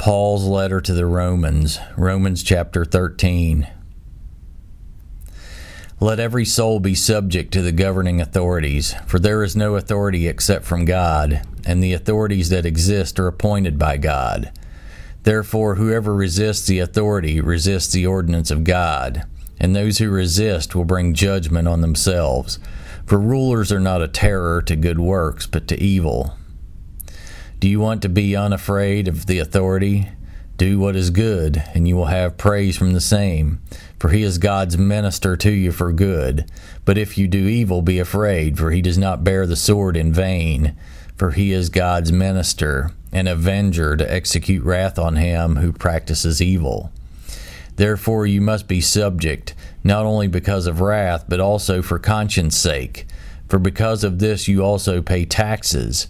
Paul's letter to the Romans, Romans chapter 13. Let every soul be subject to the governing authorities, for there is no authority except from God, and the authorities that exist are appointed by God. Therefore, whoever resists the authority resists the ordinance of God, and those who resist will bring judgment on themselves. For rulers are not a terror to good works, but to evil. Do you want to be unafraid of the authority? Do what is good, and you will have praise from the same, for he is God's minister to you for good. But if you do evil, be afraid, for he does not bear the sword in vain, for he is God's minister, an avenger to execute wrath on him who practices evil. Therefore, you must be subject, not only because of wrath, but also for conscience sake. For because of this you also pay taxes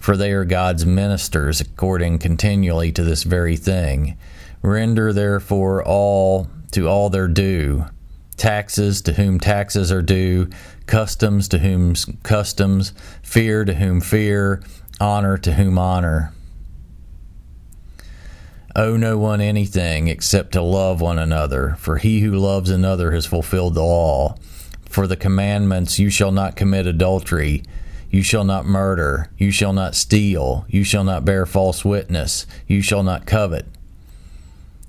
for they are God's ministers according continually to this very thing. Render therefore all to all their due taxes to whom taxes are due, customs to whom customs, fear to whom fear, honor to whom honor. Owe no one anything except to love one another, for he who loves another has fulfilled the law. For the commandments, you shall not commit adultery you shall not murder. You shall not steal. You shall not bear false witness. You shall not covet.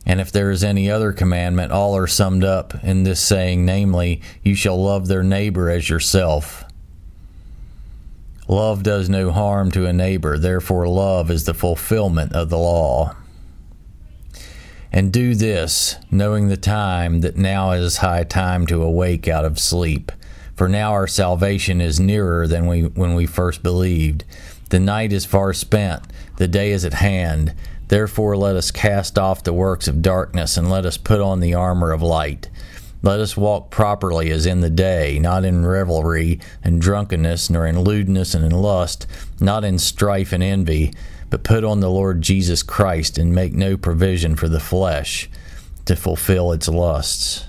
And if there is any other commandment, all are summed up in this saying, namely, you shall love their neighbor as yourself. Love does no harm to a neighbor, therefore, love is the fulfillment of the law. And do this, knowing the time that now is high time to awake out of sleep for now our salvation is nearer than we, when we first believed. The night is far spent, the day is at hand. Therefore, let us cast off the works of darkness, and let us put on the armor of light. Let us walk properly as in the day, not in revelry and drunkenness, nor in lewdness and in lust, not in strife and envy, but put on the Lord Jesus Christ, and make no provision for the flesh to fulfill its lusts.